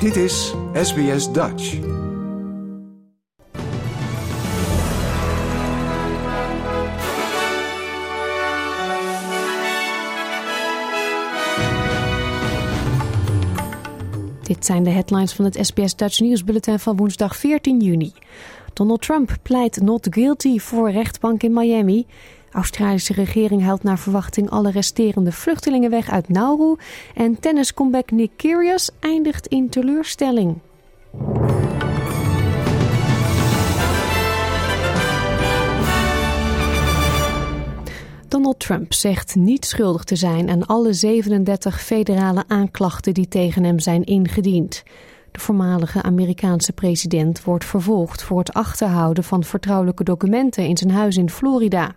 Dit is SBS Dutch. Dit zijn de headlines van het SBS Dutch nieuwsbulletin van woensdag 14 juni. Donald Trump pleit not guilty voor rechtbank in Miami. Australische regering haalt naar verwachting alle resterende vluchtelingen weg uit Nauru. En tenniscomeback Nick Kyrgios eindigt in teleurstelling. Donald Trump zegt niet schuldig te zijn aan alle 37 federale aanklachten die tegen hem zijn ingediend. De voormalige Amerikaanse president wordt vervolgd voor het achterhouden van vertrouwelijke documenten in zijn huis in Florida.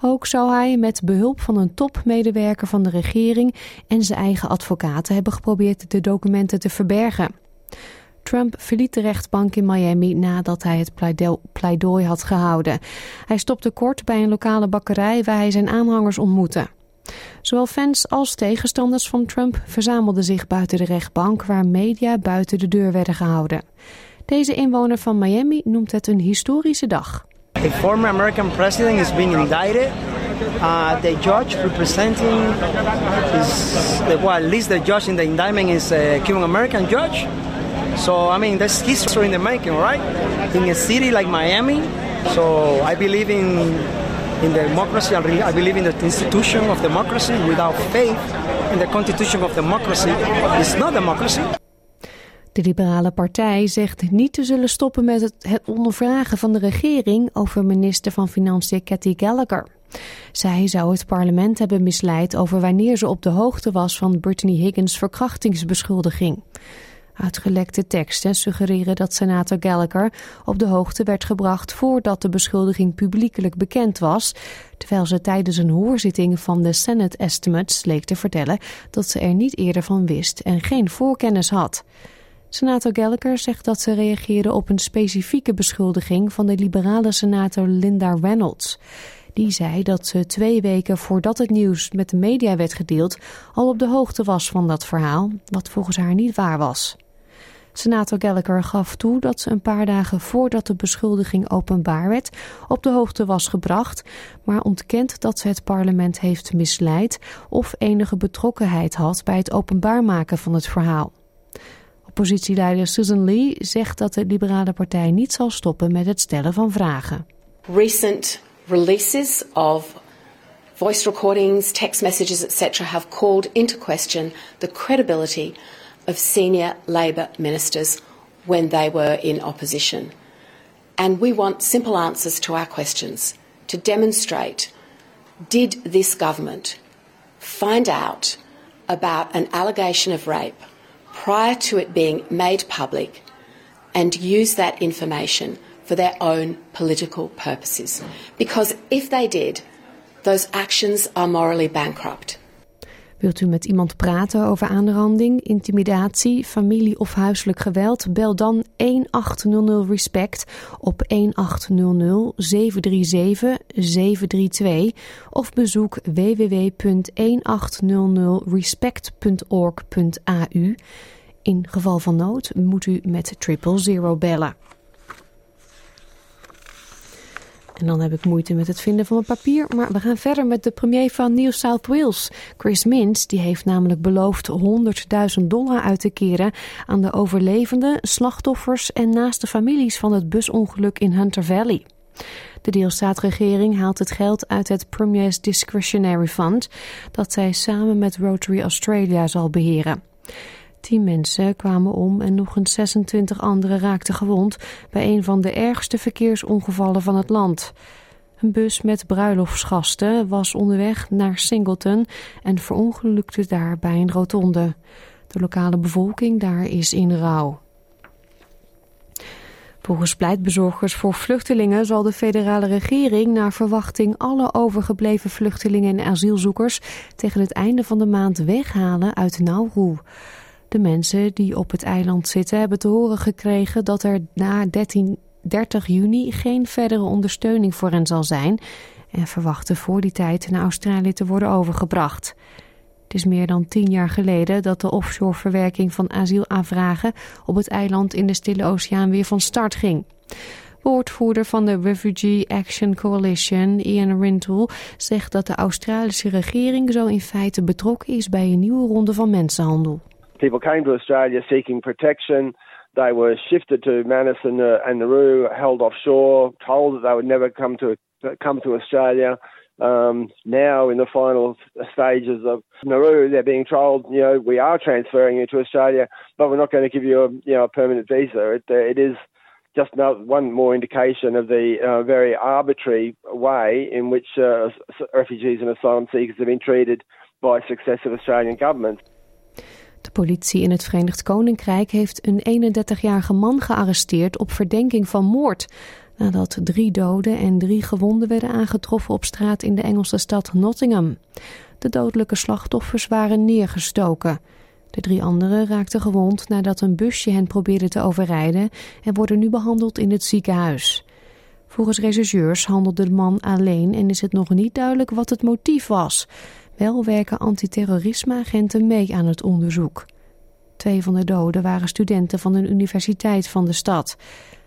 Ook zou hij met behulp van een topmedewerker van de regering en zijn eigen advocaten hebben geprobeerd de documenten te verbergen. Trump verliet de rechtbank in Miami nadat hij het pleidooi had gehouden. Hij stopte kort bij een lokale bakkerij waar hij zijn aanhangers ontmoette. Zowel fans als tegenstanders van Trump verzamelden zich buiten de rechtbank waar media buiten de deur werden gehouden. Deze inwoner van Miami noemt het een historische dag. A former American president is being indicted. Uh, the judge representing is, well, at least the judge in the indictment is a Cuban American judge. So, I mean, that's history in the making, right? In a city like Miami. So, I believe in, in democracy. I believe in the institution of democracy. Without faith in the constitution of democracy, it's not democracy. De Liberale Partij zegt niet te zullen stoppen met het, ondervragen van de regering over minister van Financiën Cathy Gallagher. Zij zou het parlement hebben misleid over wanneer ze op de hoogte was van Brittany Higgins' verkrachtingsbeschuldiging. Uitgelekte teksten suggereren dat senator Gallagher op de hoogte werd gebracht voordat de beschuldiging publiekelijk bekend was, terwijl ze tijdens een hoorzitting van de Senate Estimates leek te vertellen dat ze er niet eerder van wist en geen voorkennis had. Senator Gallagher zegt dat ze reageerde op een specifieke beschuldiging van de liberale senator Linda Reynolds. Die zei dat ze twee weken voordat het nieuws met de media werd gedeeld al op de hoogte was van dat verhaal, wat volgens haar niet waar was. Senator Gallagher gaf toe dat ze een paar dagen voordat de beschuldiging openbaar werd op de hoogte was gebracht, maar ontkent dat ze het parlement heeft misleid of enige betrokkenheid had bij het openbaar maken van het verhaal. Oppositieleider Susan Lee zegt dat de Liberale Partij niet zal stoppen met het stellen van vragen. Recent releases of voice recordings, text messages, etc., have called into question the credibility of senior Labor ministers when they were in opposition. And we want simple answers to our questions to demonstrate did this government find out about an allegation of rape prior to it being made public and use that information for their own political purposes? Because if they did, those actions are morally bankrupt. Wilt u met iemand praten over aanranding, intimidatie, familie of huiselijk geweld? Bel dan 1800 Respect op 1800 737 732 of bezoek www.1800respect.org.au. In geval van nood moet u met triple zero bellen. En dan heb ik moeite met het vinden van mijn papier. Maar we gaan verder met de premier van New South Wales. Chris Minns die heeft namelijk beloofd 100.000 dollar uit te keren aan de overlevenden, slachtoffers en naaste families van het busongeluk in Hunter Valley. De deelstaatregering haalt het geld uit het Premier's Discretionary Fund, dat zij samen met Rotary Australia zal beheren. Tien mensen kwamen om en nog eens 26 anderen raakten gewond bij een van de ergste verkeersongevallen van het land. Een bus met bruiloftsgasten was onderweg naar Singleton en verongelukte daar bij een rotonde. De lokale bevolking daar is in rouw. Volgens pleitbezorgers voor vluchtelingen zal de federale regering naar verwachting alle overgebleven vluchtelingen en asielzoekers tegen het einde van de maand weghalen uit Nauru. De mensen die op het eiland zitten hebben te horen gekregen dat er na 13, 30 juni geen verdere ondersteuning voor hen zal zijn en verwachten voor die tijd naar Australië te worden overgebracht. Het is meer dan tien jaar geleden dat de offshore verwerking van asielaanvragen op het eiland in de Stille Oceaan weer van start ging. Woordvoerder van de Refugee Action Coalition, Ian Rintoul, zegt dat de Australische regering zo in feite betrokken is bij een nieuwe ronde van mensenhandel. People came to Australia seeking protection. They were shifted to Manus and, Nauru, held offshore, told that they would never come to come to Australia. Um, now, in the final stages of Nauru, they're being told, you know, we are transferring you to Australia, but we're not going to give you a, you know, a permanent visa. It, it is just one more indication of the uh, very arbitrary way in which uh, refugees and asylum seekers have been treated by successive Australian governments. De politie in het Verenigd Koninkrijk heeft een 31-jarige man gearresteerd op verdenking van moord. Nadat drie doden en drie gewonden werden aangetroffen op straat in de Engelse stad Nottingham. De dodelijke slachtoffers waren neergestoken. De drie anderen raakten gewond nadat een busje hen probeerde te overrijden en worden nu behandeld in het ziekenhuis. Volgens rechercheurs handelde de man alleen en is het nog niet duidelijk wat het motief was. Wel werken antiterrorismeagenten mee aan het onderzoek. Twee van de doden waren studenten van een universiteit van de stad.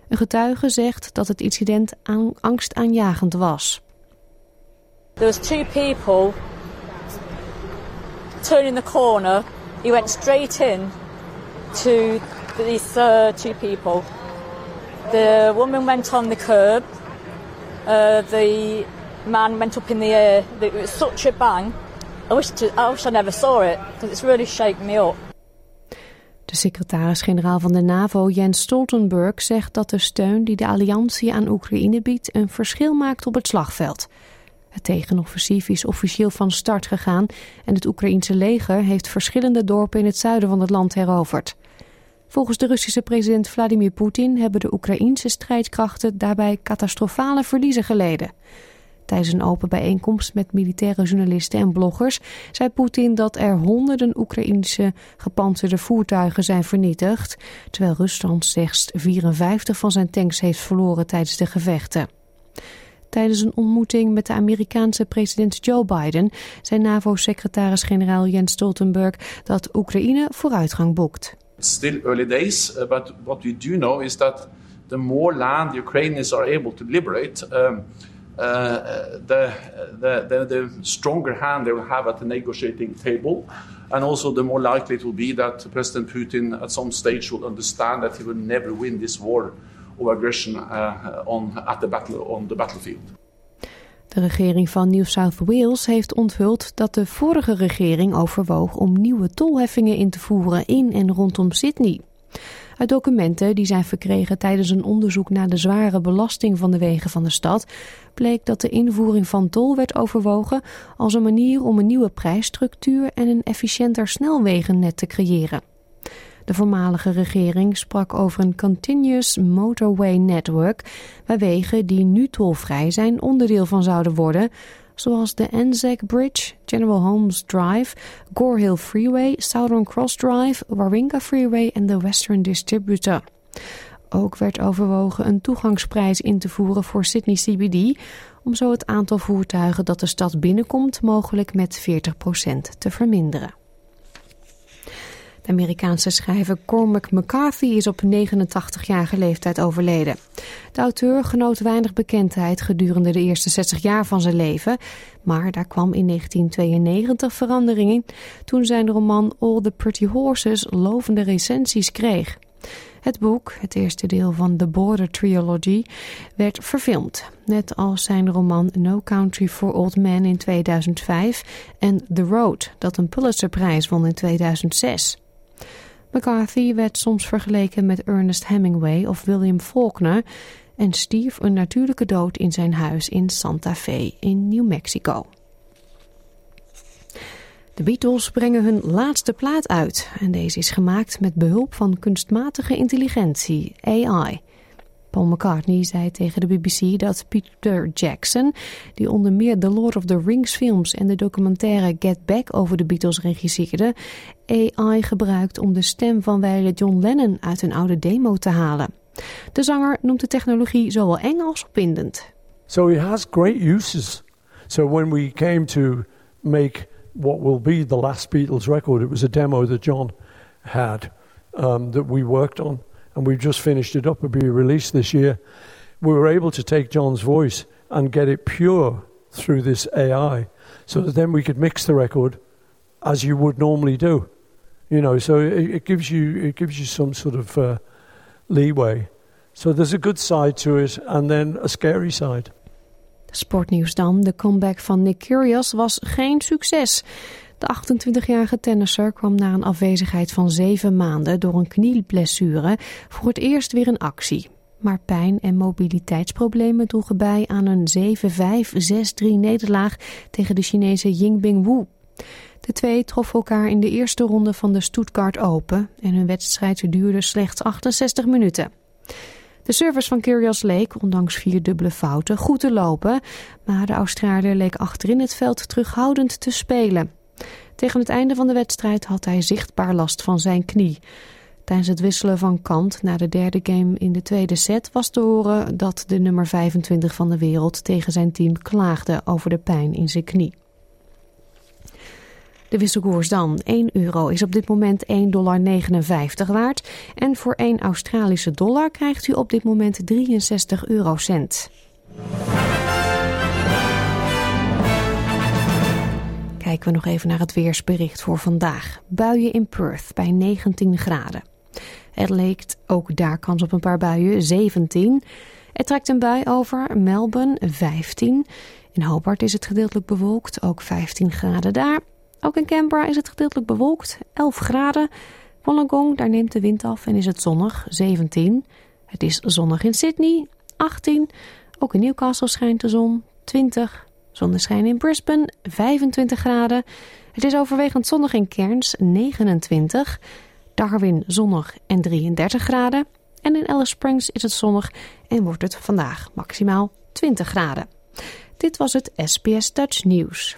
Een getuige zegt dat het incident angstaanjagend was. There was two people turning the corner He went straight in to these uh, two people. The woman went on the curb. Uh, the man went up in the air. It was such a bang. I wish, never saw it because it's really me up. De secretaris-generaal van de NAVO, Jens Stoltenberg, zegt dat de steun die de alliantie aan Oekraïne biedt een verschil maakt op het slagveld. Het tegenoffensief is officieel van start gegaan en het Oekraïense leger heeft verschillende dorpen in het zuiden van het land heroverd. Volgens de Russische president Vladimir Poetin hebben de Oekraïense strijdkrachten daarbij catastrofale verliezen geleden. Tijdens een open bijeenkomst met militaire journalisten en bloggers zei Poetin dat er honderden Oekraïense gepantserde voertuigen zijn vernietigd, terwijl Rusland slechts 54 van zijn tanks heeft verloren tijdens de gevechten. Tijdens een ontmoeting met de Amerikaanse president Joe Biden zei NAVO-secretaris-generaal Jens Stoltenberg dat Oekraïne vooruitgang boekt. Still early days, uh, but what we do know is that the more land the Ukrainians are able to liberate, um, uh, the, the, the, stronger hand they will have at the negotiating table. And also, the more likely it will be that President Putin at some stage will understand that he will never win this war of aggression uh, on, at the battle, on the battlefield. De regering van New South Wales heeft onthuld dat de vorige regering overwoog om nieuwe tolheffingen in te voeren in en rondom Sydney. Uit documenten die zijn verkregen tijdens een onderzoek naar de zware belasting van de wegen van de stad, bleek dat de invoering van tol werd overwogen als een manier om een nieuwe prijsstructuur en een efficiënter snelwegennet te creëren. De voormalige regering sprak over een Continuous Motorway Network, waar wegen die nu tolvrij zijn onderdeel van zouden worden, zoals de Anzac Bridge, General Holmes Drive, Gore Hill Freeway, Southern Cross Drive, Warringah Freeway en de Western Distributor. Ook werd overwogen een toegangsprijs in te voeren voor Sydney CBD, om zo het aantal voertuigen dat de stad binnenkomt mogelijk met 40% te verminderen. Amerikaanse schrijver Cormac McCarthy is op 89-jarige leeftijd overleden. De auteur genoot weinig bekendheid gedurende de eerste 60 jaar van zijn leven, maar daar kwam in 1992 verandering in toen zijn roman All the Pretty Horses lovende recensies kreeg. Het boek, het eerste deel van The Border Trilogy, werd verfilmd. Net als zijn roman No Country for Old Men in 2005 en The Road, dat een Pulitzerprijs won in 2006. McCarthy werd soms vergeleken met Ernest Hemingway of William Faulkner en stierf een natuurlijke dood in zijn huis in Santa Fe in New Mexico. De Beatles brengen hun laatste plaat uit en deze is gemaakt met behulp van kunstmatige intelligentie, AI. Paul McCartney zei tegen de BBC dat Peter Jackson, die onder meer The Lord of the Rings films en de documentaire Get Back over de Beatles regisseerde, AI gebruikt om de stem van wijle John Lennon uit een oude demo te halen. De zanger noemt de technologie zowel eng als opwindend. So it has great uses. So when we came to make what will be the last Beatles record. It was a demo that John had um, that we worked on, and we've just finished it up. It'll be released this year. We were able to take John's voice and get it pure through this AI, so that then we could mix the record as you would normally do. You know, so it, it gives you it gives you some sort of uh, leeway. So there's a good side to it, and then a scary side. Sportnieuws dan. De comeback van Nick Kyrgios was geen succes. De 28-jarige tennisser kwam na een afwezigheid van zeven maanden door een knieblessure voor het eerst weer in actie. Maar pijn en mobiliteitsproblemen droegen bij aan een 7-5-6-3 nederlaag tegen de Chinese Yingbing Wu. De twee troffen elkaar in de eerste ronde van de Stuttgart Open en hun wedstrijd duurde slechts 68 minuten. De service van Kyrgios leek, ondanks vier dubbele fouten, goed te lopen, maar de Australiër leek achterin het veld terughoudend te spelen. Tegen het einde van de wedstrijd had hij zichtbaar last van zijn knie. Tijdens het wisselen van kant na de derde game in de tweede set was te horen dat de nummer 25 van de wereld tegen zijn team klaagde over de pijn in zijn knie. De wisselkoers dan. 1 euro is op dit moment 1,59 dollar waard. En voor 1 Australische dollar krijgt u op dit moment 63 eurocent. Kijken we nog even naar het weersbericht voor vandaag. Buien in Perth bij 19 graden. Het leekt ook daar kans op een paar buien, 17. Er trekt een bui over, Melbourne 15. In Hobart is het gedeeltelijk bewolkt, ook 15 graden daar. Ook in Canberra is het gedeeltelijk bewolkt, 11 graden. Wollongong, daar neemt de wind af en is het zonnig, 17. Het is zonnig in Sydney, 18. Ook in Newcastle schijnt de zon, 20. Zonneschijn in Brisbane, 25 graden. Het is overwegend zonnig in Cairns, 29. Darwin zonnig en 33 graden. En in Alice Springs is het zonnig en wordt het vandaag maximaal 20 graden. Dit was het SBS Dutch Nieuws.